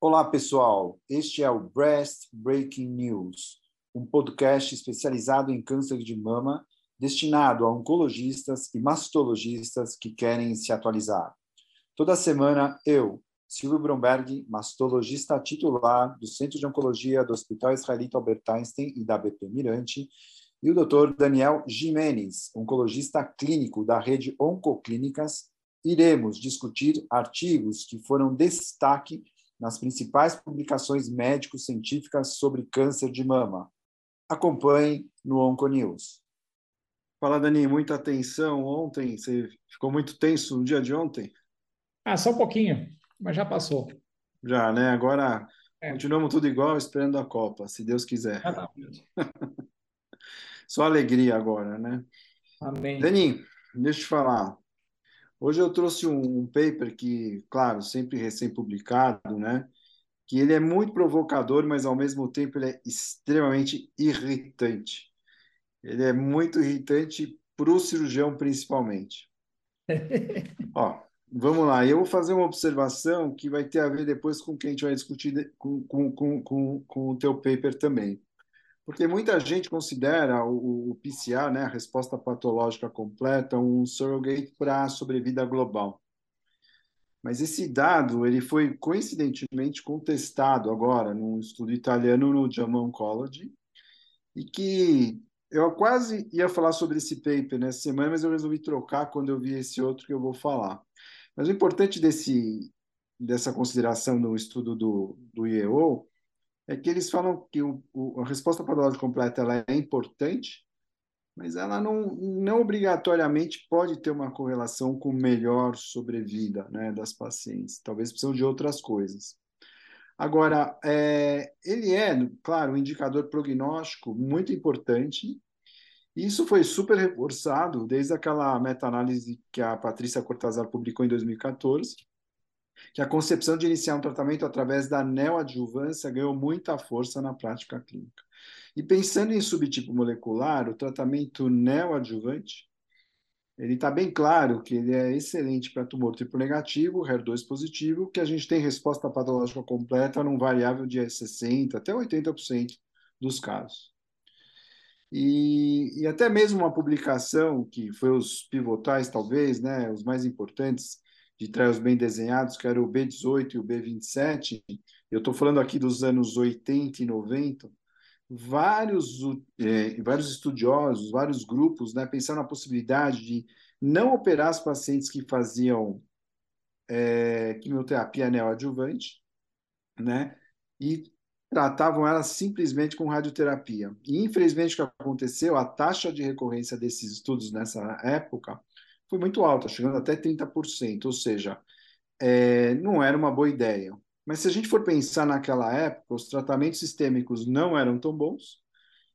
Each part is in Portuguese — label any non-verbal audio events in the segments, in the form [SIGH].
Olá, pessoal. Este é o Breast Breaking News, um podcast especializado em câncer de mama, destinado a oncologistas e mastologistas que querem se atualizar. Toda semana, eu, Silvio Bromberg, mastologista titular do Centro de Oncologia do Hospital Israelita Albert Einstein e da BP Mirante, e o Dr. Daniel Jimenez, oncologista clínico da rede Oncoclínicas, iremos discutir artigos que foram destaque nas principais publicações médico-científicas sobre câncer de mama. Acompanhe no Onconews. Fala, Dani, muita atenção ontem. Você ficou muito tenso no dia de ontem? Ah, só um pouquinho, mas já passou. Já, né? Agora é. continuamos tudo igual, esperando a Copa, se Deus quiser. Exatamente. [LAUGHS] só alegria agora, né? Amém. Dani, deixa eu te falar. Hoje eu trouxe um, um paper que, claro, sempre recém-publicado, né? Que ele é muito provocador, mas ao mesmo tempo ele é extremamente irritante. Ele é muito irritante para o cirurgião, principalmente. [LAUGHS] Ó, vamos lá. Eu vou fazer uma observação que vai ter a ver depois com quem a gente vai discutir com, com, com, com, com o teu paper também. Porque muita gente considera o, o PCA, né, a resposta patológica completa, um surrogate para a sobrevida global. Mas esse dado ele foi coincidentemente contestado agora num estudo italiano no JAMA Oncology, e que eu quase ia falar sobre esse paper nessa semana, mas eu resolvi trocar quando eu vi esse outro que eu vou falar. Mas o importante desse, dessa consideração no estudo do, do IEO é que eles falam que o, o, a resposta patológica completa ela é importante, mas ela não, não obrigatoriamente pode ter uma correlação com melhor sobrevida né, das pacientes. Talvez precisam de outras coisas. Agora, é, ele é, claro, um indicador prognóstico muito importante. Isso foi super reforçado desde aquela meta-análise que a Patrícia Cortazar publicou em 2014, que a concepção de iniciar um tratamento através da neoadjuvância ganhou muita força na prática clínica. E pensando em subtipo molecular, o tratamento neoadjuvante, ele está bem claro que ele é excelente para tumor triplo negativo, HER2 positivo, que a gente tem resposta patológica completa num variável de 60% até 80% dos casos. E, e, até mesmo uma publicação que foi os pivotais, talvez, né, os mais importantes, de trials bem desenhados, que era o B18 e o B27, eu estou falando aqui dos anos 80 e 90, vários, é, vários estudiosos, vários grupos, né, pensaram na possibilidade de não operar os pacientes que faziam é, quimioterapia neoadjuvante, né, e tratavam elas simplesmente com radioterapia. E, infelizmente, o que aconteceu, a taxa de recorrência desses estudos nessa época foi muito alta, chegando até 30%, ou seja, é, não era uma boa ideia. Mas se a gente for pensar naquela época, os tratamentos sistêmicos não eram tão bons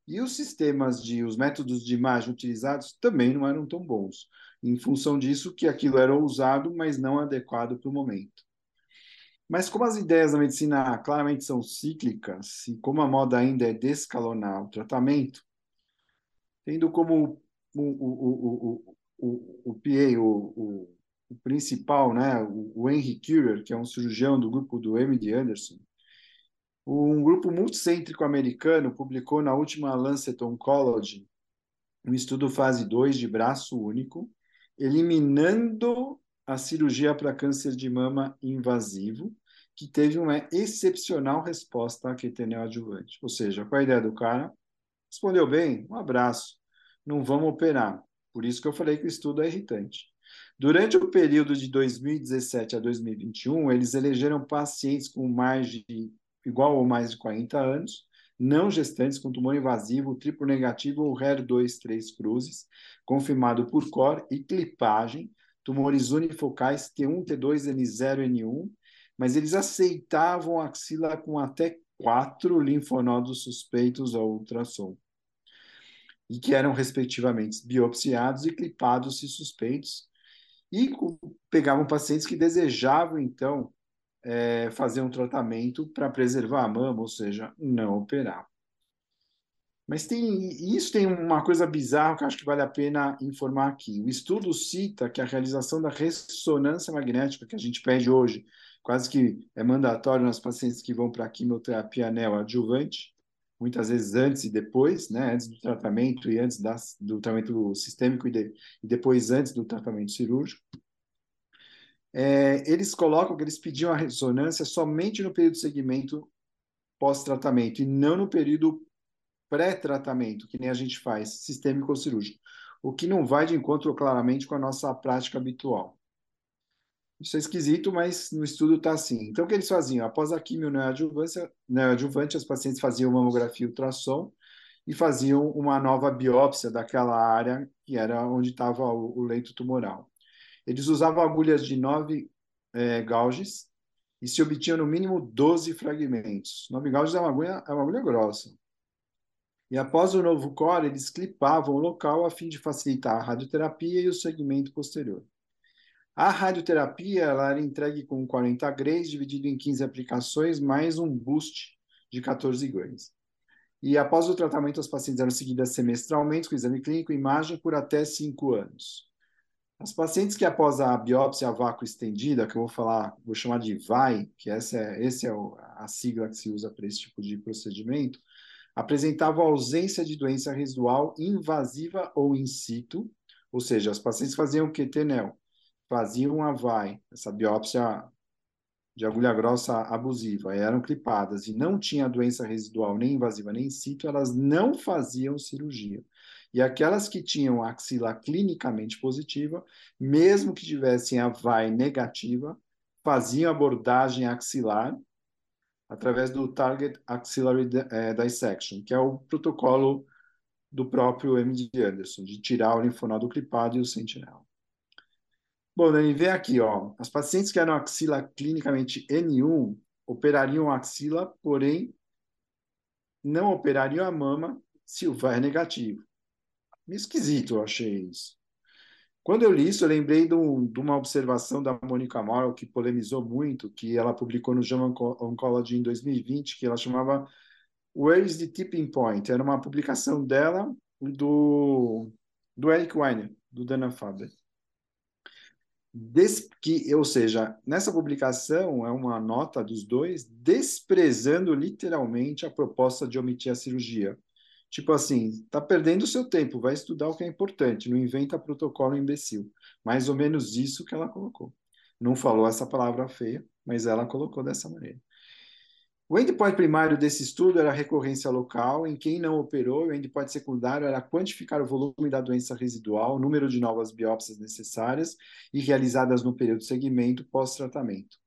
e os sistemas de, os métodos de imagem utilizados também não eram tão bons. Em função disso, que aquilo era usado, mas não adequado para o momento. Mas como as ideias da medicina claramente são cíclicas e como a moda ainda é descalonar o tratamento, tendo como o, o, o, o, o PA, o, o, o, principal, né, o, o Henry Curer, que é um cirurgião do grupo do MD Anderson, um grupo multicêntrico americano publicou na última Lancet Oncology um estudo fase 2 de braço único, eliminando a cirurgia para câncer de mama invasivo, que teve uma excepcional resposta à quetenel adjuvante. Ou seja, qual a ideia do cara? Respondeu bem, um abraço, não vamos operar. Por isso que eu falei que o estudo é irritante. Durante o período de 2017 a 2021, eles elegeram pacientes com mais de igual ou mais de 40 anos, não gestantes com tumor invasivo, triplo negativo ou HER2 3 cruzes, confirmado por COR e clipagem, tumores unifocais T1, T2, N0, N1, mas eles aceitavam axila com até quatro linfonodos suspeitos ao ultrassom e que eram respectivamente biopsiados e clipados se suspeitos, e pegavam pacientes que desejavam, então, é, fazer um tratamento para preservar a mama, ou seja, não operar. Mas tem isso tem uma coisa bizarra que acho que vale a pena informar aqui. O estudo cita que a realização da ressonância magnética que a gente pede hoje, quase que é mandatório nas pacientes que vão para a quimioterapia neoadjuvante, muitas vezes antes e depois, né, antes do tratamento e antes das, do tratamento sistêmico e, de, e, depois antes do tratamento cirúrgico. É, eles colocam que eles pediam a ressonância somente no período de segmento pós-tratamento e não no período pré-tratamento, que nem a gente faz, sistêmico ou cirúrgico, o que não vai de encontro claramente com a nossa prática habitual. Isso é esquisito, mas no estudo está assim. Então, o que eles faziam? Após a quimio neoadjuvante, as pacientes faziam mamografia e ultrassom e faziam uma nova biópsia daquela área que era onde estava o, o, leito tumoral. Eles usavam agulhas de 9 é, gauges e se obtinham no mínimo 12 fragmentos. 9 gauges é uma agulha, é uma agulha grossa. E após o novo core, eles clipavam o local a fim de facilitar a radioterapia e o segmento posterior. A radioterapia ela era entregue com 40 grays, dividido em 15 aplicações, mais um boost de 14 grays. E após o tratamento, as pacientes eram seguidas semestralmente com exame clínico e imagem por até 5 anos. As pacientes que após a biópsia a vácuo estendida, que eu vou falar, vou chamar de VAI, que essa é, esse é a sigla que se usa para esse tipo de procedimento, apresentavam ausência de doença residual invasiva ou in situ, ou seja, as pacientes faziam QT-NEL, faziam a VAI, essa biópsia de agulha grossa abusiva, eram clipadas e não tinha doença residual nem invasiva nem in situ, elas não faziam cirurgia. E aquelas que tinham axila clinicamente positiva, mesmo que tivessem a VAI negativa, faziam abordagem axilar através do Target Axillary é, Dissection, que é o protocolo do próprio MD Anderson, de tirar o linfonodo clipado e o sentinel. Bom, Dani, vê aqui, ó. As pacientes que eram axila clinicamente N1 operariam a axila, porém não operariam a mama se o VAR é negativo. Esquisito, eu achei isso. Quando eu li isso, eu lembrei de, um, de uma observação da Mônica Morrow, que polemizou muito, que ela publicou no Journal Oncology em 2020, que ela chamava Where is the Tipping Point? Era uma publicação dela do, do Eric Weiner, do Dana Faber. Des, que, ou seja, nessa publicação é uma nota dos dois desprezando literalmente a proposta de omitir a cirurgia. Tipo assim, tá perdendo o seu tempo, vai estudar o que é importante, não inventa protocolo imbecil. Mais ou menos isso que ela colocou. Não falou essa palavra feia, mas ela colocou dessa maneira. O endpoint primário desse estudo era a recorrência local, em quem não operou, o endpoint secundário era quantificar o volume da doença residual, o número de novas biópsias necessárias e realizadas no período de segmento pós-tratamento.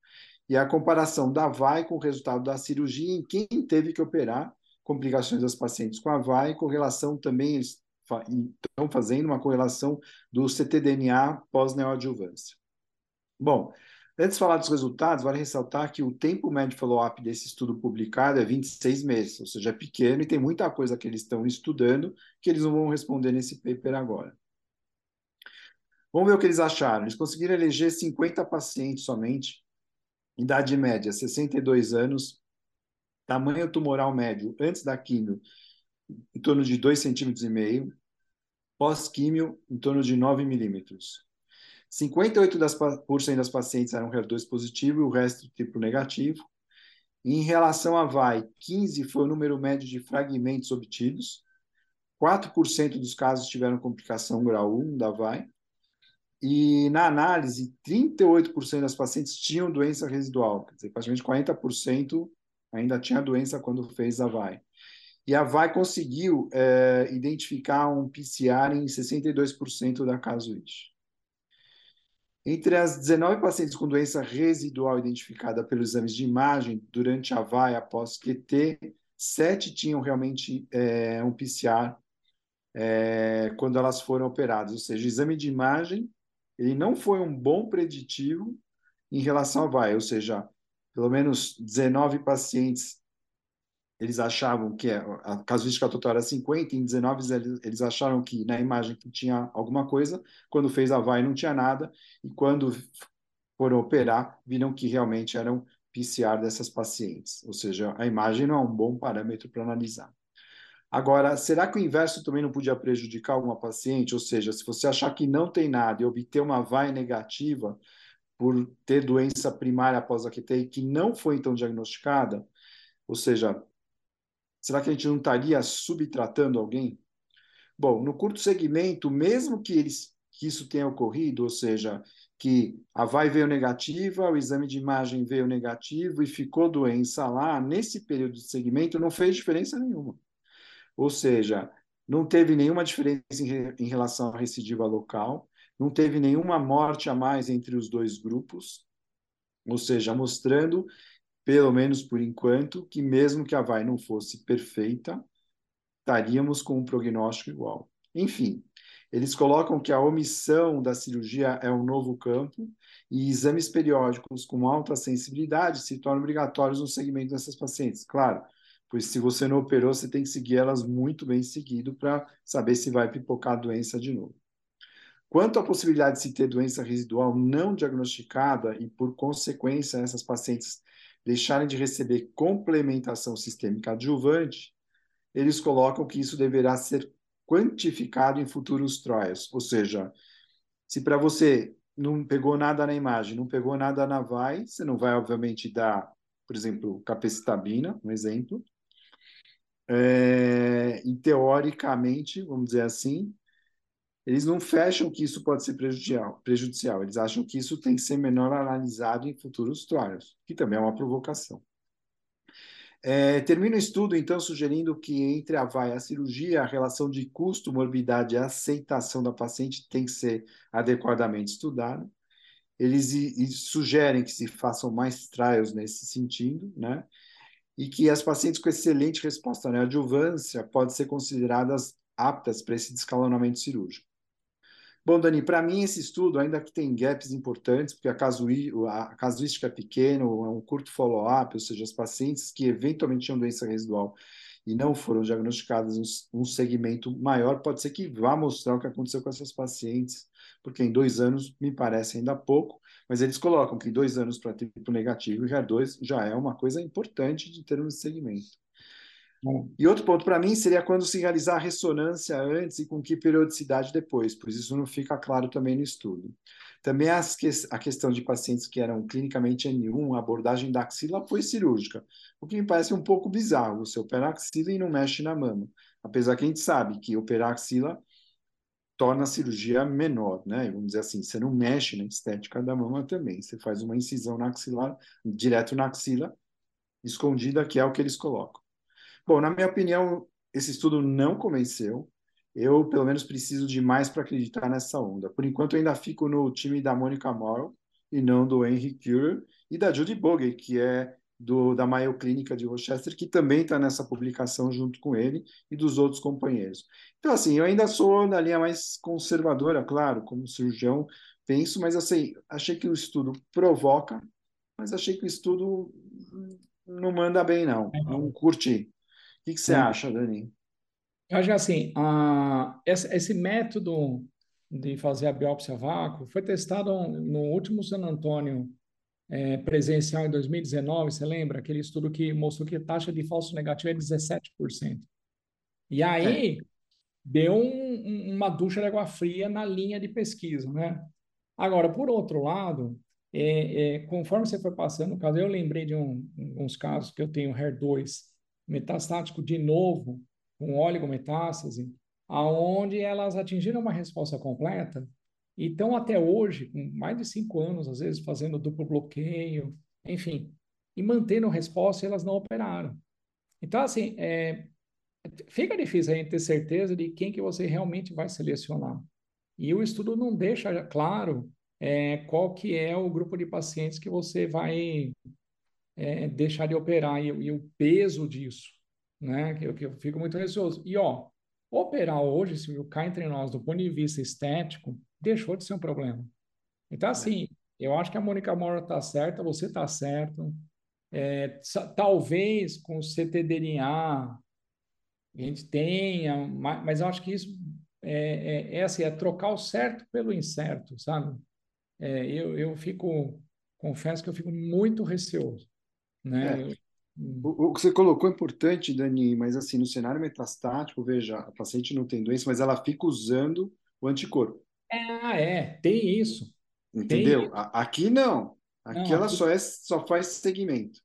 E a comparação da VAI com o resultado da cirurgia em quem teve que operar complicações das pacientes com a VAI, correlação também, estão fazendo uma correlação do ctDNA pós-neoadjuvância. Bom, antes de falar dos resultados, vale ressaltar que o tempo médio de follow-up desse estudo publicado é 26 meses, ou seja, é pequeno e tem muita coisa que eles estão estudando que eles não vão responder nesse paper agora. Vamos ver o que eles acharam. Eles conseguiram eleger 50 pacientes somente, idade média 62 anos, tamanho tumoral médio antes da químio, em torno de 2,5 centímetros e meio, pós-químio, em torno de 9 milímetros. 58% das, por cento das pacientes eram HER2 positivo e o resto tipo negativo. Em relação à VAI, 15 foi o número médio de fragmentos obtidos. 4% dos casos tiveram complicação grau 1 da VAI. E na análise, 38% das pacientes tinham doença residual, quer dizer, praticamente 40% ainda tinha doença quando fez a VAI. E a VAI conseguiu é, identificar um PCR em 62% da casuística. Entre as 19 pacientes com doença residual identificada pelos exames de imagem durante a VAI após QT, sete tinham realmente é, um PCR é, quando elas foram operadas. Ou seja, o exame de imagem ele não foi um bom preditivo em relação à VAI, ou seja, pelo menos 19 pacientes eles achavam que a casuística total era 50, em 19 eles acharam que na imagem que tinha alguma coisa, quando fez a VAI não tinha nada, e quando foram operar, viram que realmente eram PCR dessas pacientes, ou seja, a imagem não é um bom parâmetro para analisar. Agora, será que o inverso também não podia prejudicar alguma paciente? Ou seja, se você achar que não tem nada e obter uma VAI negativa por ter doença primária após a QTI que não foi então diagnosticada, ou seja, será que a gente não estaria subtratando alguém? Bom, no curto segmento, mesmo que, eles, que isso tenha ocorrido, ou seja, que a VAI veio negativa, o exame de imagem veio negativo e ficou doença lá, nesse período de segmento não fez diferença nenhuma. Ou seja, não teve nenhuma diferença em, em relação à recidiva local, não teve nenhuma morte a mais entre os dois grupos, ou seja, mostrando, pelo menos por enquanto, que mesmo que a VAI não fosse perfeita, estaríamos com um prognóstico igual. Enfim, eles colocam que a omissão da cirurgia é um novo campo e exames periódicos com alta sensibilidade se tornam obrigatórios no segmento dessas pacientes. Claro, pois se você não operou, você tem que seguir elas muito bem seguido para saber se vai pipocar a doença de novo. Quanto à possibilidade de se ter doença residual não diagnosticada e, por consequência, essas pacientes deixarem de receber complementação sistêmica adjuvante, eles colocam que isso deverá ser quantificado em futuros trials, ou seja, se para você não pegou nada na imagem, não pegou nada na VAI, você não vai, obviamente, dar, por exemplo, capecitabina, um exemplo, é, e teoricamente, vamos dizer assim, eles não fecham que isso pode ser prejudicial, prejudicial. Eles acham que isso tem que ser menor analisado em futuros trials, que também é uma provocação. É, termina o estudo, então, sugerindo que entre a VAI e a cirurgia, a relação de custo, morbidade e aceitação da paciente tem que ser adequadamente estudada. Eles e, e sugerem que se façam mais trials nesse sentido, né? E que as pacientes com excelente resposta na adjuvância podem ser consideradas aptas para esse descalonamento cirúrgico. Bom, Dani, para mim esse estudo, ainda que tem gaps importantes, porque a, casuística é pequena, é um curto follow-up, ou seja, as pacientes que eventualmente tinham doença residual e não foram diagnosticadas um, segmento maior, pode ser que vá mostrar o que aconteceu com essas pacientes, porque em dois anos me parece ainda pouco, mas eles colocam que dois anos para tipo negativo e HER2 já é uma coisa importante de termos de segmento. E outro ponto para mim seria quando se realizar a ressonância antes e com que periodicidade depois, pois isso não fica claro também no estudo. Também a questão de pacientes que eram clinicamente N1, a abordagem da axila foi cirúrgica, o que me parece um pouco bizarro. Você opera a axila e não mexe na mama. Apesar que a gente sabe que operar a axila torna a cirurgia menor, né? Vamos dizer assim, você não mexe na estética da mama também. Você faz uma incisão na axila, direto na axila, escondida, que é o que eles colocam. Bom, na minha opinião, esse estudo não convenceu. Eu, pelo menos, preciso de mais para acreditar nessa onda. Por enquanto, ainda fico no time da Monica Morrow e não do Henry Curer e da Judy Bogue, que é do, da Mayo Clínica de Rochester, que também está nessa publicação junto com ele e dos outros companheiros. Então, assim, eu ainda sou na linha mais conservadora, claro, como cirurgião, penso, mas assim, achei que o estudo provoca, mas achei que o estudo não manda bem, não. Não curti que, que você acha, Dani? Eu acho que assim, a, esse, esse, método de fazer a biópsia a vácuo foi testado no último San Antônio é, presencial em 2019, você lembra? Aquele estudo que mostrou que a taxa de falso negativo é 17%. E aí é. deu um, uma ducha de água fria na linha de pesquisa, né? Agora, por outro lado, é, é, conforme você foi passando o caso, eu lembrei de um, uns casos que eu tenho HER2 metastático de novo, com oligometástase, aonde elas atingiram uma resposta completa e estão até hoje, com mais de cinco anos, às vezes, fazendo duplo bloqueio, enfim, e mantendo resposta, elas não operaram. Então, assim, é, fica difícil a gente ter certeza de quem que você realmente vai selecionar. E o estudo não deixa claro é, qual que é o grupo de pacientes que você vai é, deixar de operar e, e, o peso disso, né? Que eu, que eu fico muito receoso. E, ó, operar hoje, se o cá entre nós, do ponto de vista estético, deixou de ser um problema. Então, assim, eu acho que a Mônica Mora está certa, você está certo. É, talvez com o CTDNA a gente tenha, mas eu acho que isso é, é, é assim, é trocar o certo pelo incerto, sabe? É, eu, eu fico, confesso que eu fico muito receoso. Né? É. O, o, que você colocou é importante, Dani, mas assim, no cenário metastático, veja, a paciente não tem doença, mas ela fica usando o anticorpo. Ah, é, tem isso. Entendeu? Tem... Aqui não. Aqui não, ela aqui... Só, é, só faz segmento.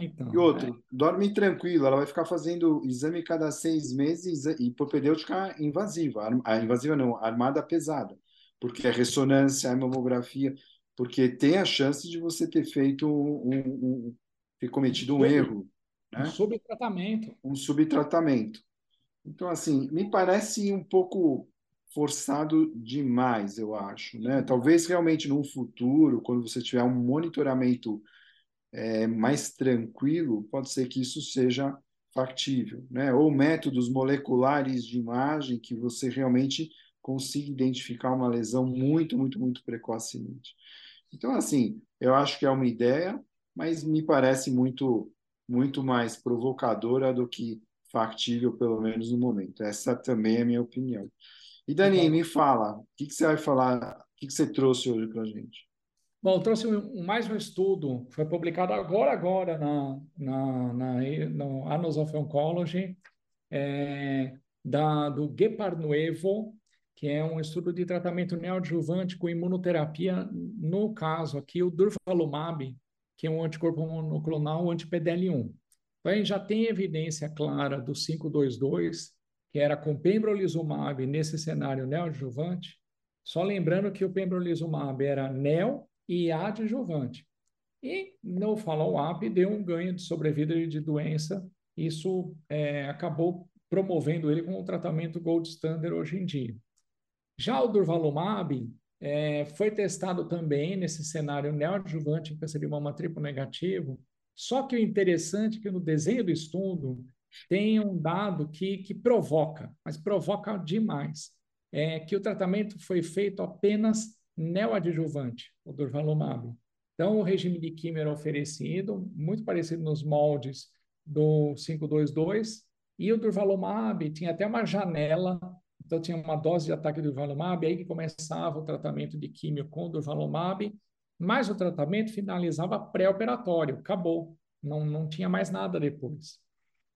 Então, e outro, é. dorme tranquilo, ela vai ficar fazendo exame cada seis meses e propedêutica invasiva. A invasiva não, armada pesada. Porque a ressonância, a mamografia, porque tem a chance de você ter feito um, um ter cometido um, erro. Né? Um subtratamento. Um subtratamento. Então, assim, me parece um pouco forçado demais, eu acho. Né? Talvez realmente no futuro, quando você tiver um monitoramento é, mais tranquilo, pode ser que isso seja factível. Né? Ou métodos moleculares de imagem que você realmente consiga identificar uma lesão muito, muito, muito precocemente. Então, assim, eu acho que é uma ideia, mas me parece muito, muito mais provocadora do que factível, pelo menos no momento. Essa também é a minha opinião. E Dani, uhum. me fala, o que, que, você vai falar, o que, que você trouxe hoje para a gente? Bom, trouxe um, mais um estudo, foi publicado agora, agora na, na, na no Annals of Oncology, é, da, do Geparnuevo, que é um estudo de tratamento neoadjuvante com imunoterapia, no caso aqui, o durvalumab, que é um anticorpo monoclonal anti-PDL1. Então, a gente já tem evidência clara do 522, que era com pembrolizumab nesse cenário neoadjuvante, só lembrando que o pembrolizumab era neo e adjuvante. E no follow-up deu um ganho de sobrevida de doença, isso é, acabou promovendo ele como um tratamento gold standard hoje em dia. Já o durvalumab é, foi testado também nesse cenário neoadjuvante em mama triplo negativo, só que o interessante é que no desenho do estudo tem um dado que, que provoca, mas provoca demais, é que o tratamento foi feito apenas neoadjuvante, o durvalumab. Então, o regime de quimio era oferecido, muito parecido nos moldes do 522, e o durvalumab tinha até uma janela então, tinha uma dose de ataque do durvalumab, aí que começava o tratamento de químio com durvalumab, mas o tratamento finalizava pré-operatório, acabou, não, não tinha mais nada depois.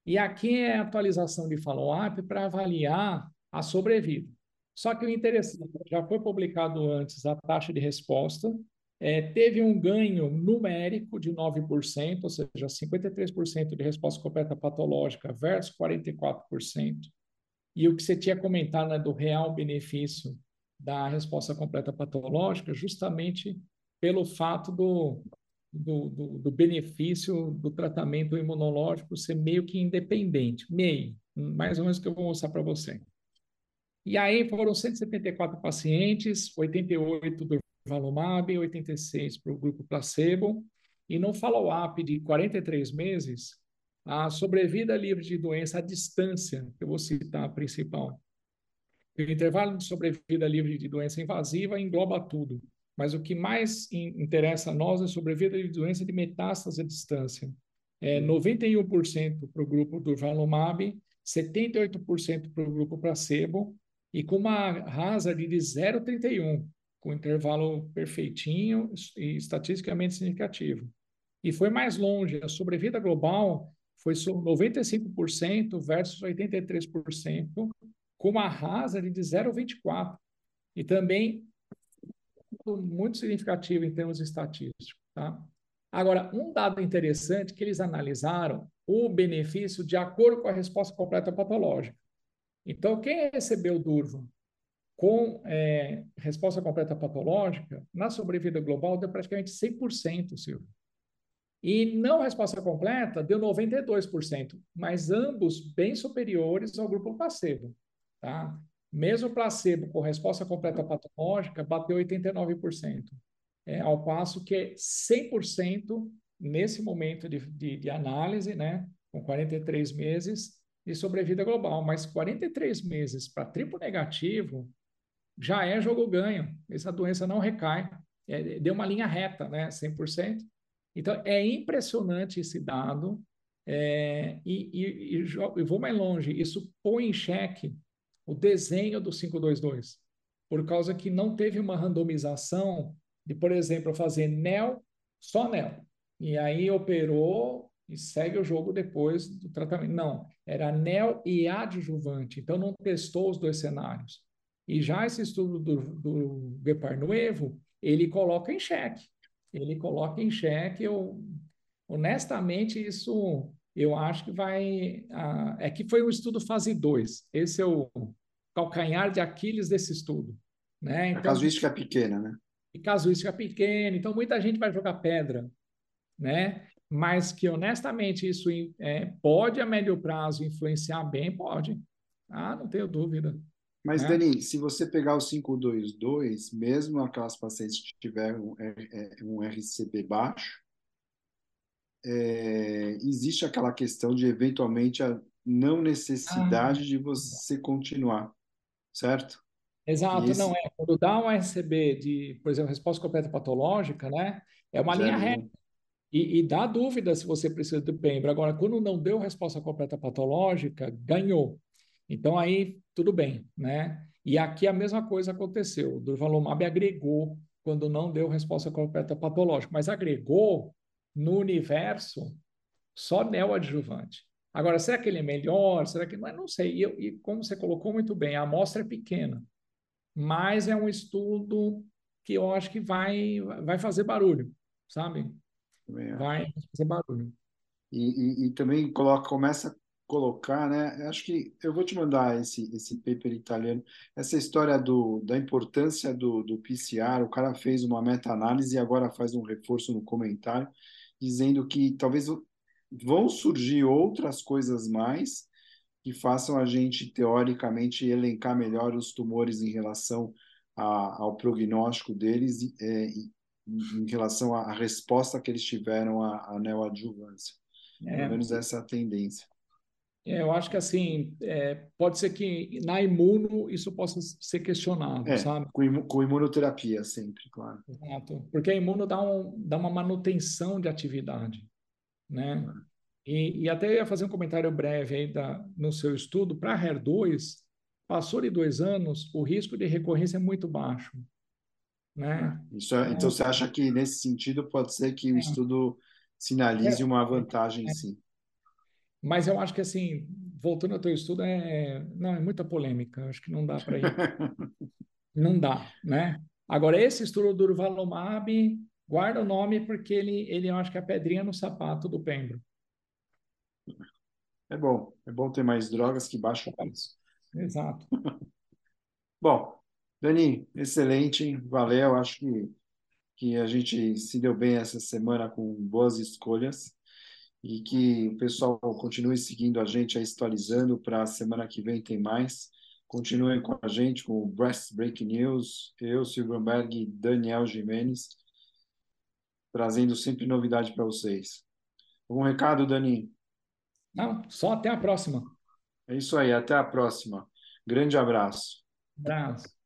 E aqui é a atualização de follow-up para avaliar a sobrevida. Só que o interessante, já foi publicado antes a taxa de resposta, é, teve um ganho numérico de 9%, ou seja, 53% de resposta completa patológica versus 44%. E o que você tinha comentado né, do real benefício da resposta completa patológica, justamente pelo fato do, do, do, do, benefício do tratamento imunológico ser meio que independente, meio, mais ou menos que eu vou mostrar para você. E aí foram 174 pacientes, 88 do Valumab, 86 para o grupo placebo, e no follow-up de 43 meses, a sobrevida livre de doença à distância, que eu vou citar a principal. O intervalo de sobrevida livre de doença invasiva engloba tudo, mas o que mais interessa a nós é sobrevida de doença de metástase à distância. É 91% para o grupo do Valumab, 78% para o grupo placebo, e com uma hazard de 0,31, com intervalo perfeitinho e estatisticamente significativo. E foi mais longe, a sobrevida global foi sobre 95% versus 83%, com uma rasa de 0,24. E também muito significativo em termos estatísticos. Tá? Agora, um dado interessante que eles analisaram o benefício de acordo com a resposta completa patológica. Então, quem recebeu Durva com é, resposta completa patológica, na sobrevida global deu praticamente 100%, Silvio. E não resposta completa deu 92%, mas ambos bem superiores ao grupo placebo. Tá? Mesmo placebo com resposta completa patológica bateu 89%, é, ao passo que 100% nesse momento de, de, de análise, né, com 43 meses de sobrevida global, mas 43 meses para triplo negativo já é jogo ganho. Essa doença não recai, é, deu uma linha reta, né, 100%. Então, é impressionante esse dado, é, e, e, e, vou mais longe, isso põe em xeque o desenho do 522, por causa que não teve uma randomização de, por exemplo, fazer NEL, só NEL, e aí operou e segue o jogo depois do tratamento. Não, era neo e adjuvante, então não testou os dois cenários. E já esse estudo do, do Geparnuevo, ele coloca em xeque. Ele coloca em xeque, eu, honestamente, isso eu acho que vai. É que foi um estudo fase 2. Esse é o calcanhar de Aquiles desse estudo. Né? Então, a casuística é pequena, né? E casuística é pequena, então muita gente vai jogar pedra, né? Mas que honestamente isso é, pode a médio prazo influenciar bem, pode. Ah, não tenho dúvida. Mas, né? Dani, se você pegar o 522, mesmo aquelas pacientes que tiveram um RCB baixo, é, existe aquela questão de eventualmente a não necessidade ah. de você continuar, certo? Exato, esse... não é. Quando dá um RCB de, por exemplo, resposta completa patológica, né? É uma Zero. linha reta. E, e, dá dúvida se você precisa de PEMBRA. Agora, quando não deu resposta completa patológica, ganhou. Então, aí, tudo bem, né? E aqui a mesma coisa aconteceu. O Durvalumab agregou quando não deu resposta completa patológica, mas agregou no universo só neoadjuvante. Agora, será que ele é melhor? Será que não? Eu não sei. E, e, como você colocou muito bem, a amostra é pequena, mas é um estudo que eu acho que vai, vai fazer barulho, sabe? Vai fazer barulho. E, e, e, também coloca, começa colocar, né? Acho que eu vou te mandar esse, esse paper italiano. Essa história do, da importância do, do PCR, o cara fez uma meta-análise e agora faz um reforço no comentário dizendo que talvez vão surgir outras coisas mais que façam a gente, teoricamente, elencar melhor os tumores em relação a, ao prognóstico deles, é, em relação à resposta que eles tiveram à, à neoadjuvância. É, Pelo menos essa é a tendência. É, eu acho que assim, é, pode ser que na imuno isso possa ser questionado, é, sabe? Com, com imunoterapia sempre, claro. Exato, porque a imuno dá, um, dá uma manutenção de atividade, né? E, e até ia fazer um comentário breve aí da, no seu estudo, para HER2, passou de dois anos, o risco de recorrência é muito baixo, né? Isso é, então, você acha que nesse sentido pode ser que o é. estudo sinalize é. uma vantagem, sim? Mas eu acho que, assim, voltando ao teu estudo, é, não, é muita polêmica. Acho que não dá para ir. [LAUGHS] não dá, né? Agora, esse estudo do Durvalumab, guarda o nome porque ele, ele eu acho que é a pedrinha no sapato do Pembro. É bom. É bom ter mais drogas que baixam o preço. Exato. [LAUGHS] bom, Dani, excelente. Valeu. Acho que, que a gente se deu bem essa semana com boas escolhas e que o pessoal continue seguindo a gente aí, atualizando para a semana que vem tem mais. Continuem com a gente com o Breast Break News, eu, Silverberg e Daniel Jimenez, trazendo sempre novidade para vocês. Algum recado, Dani? Não, só até a próxima. É isso aí, até a próxima. Grande abraço. Abraço.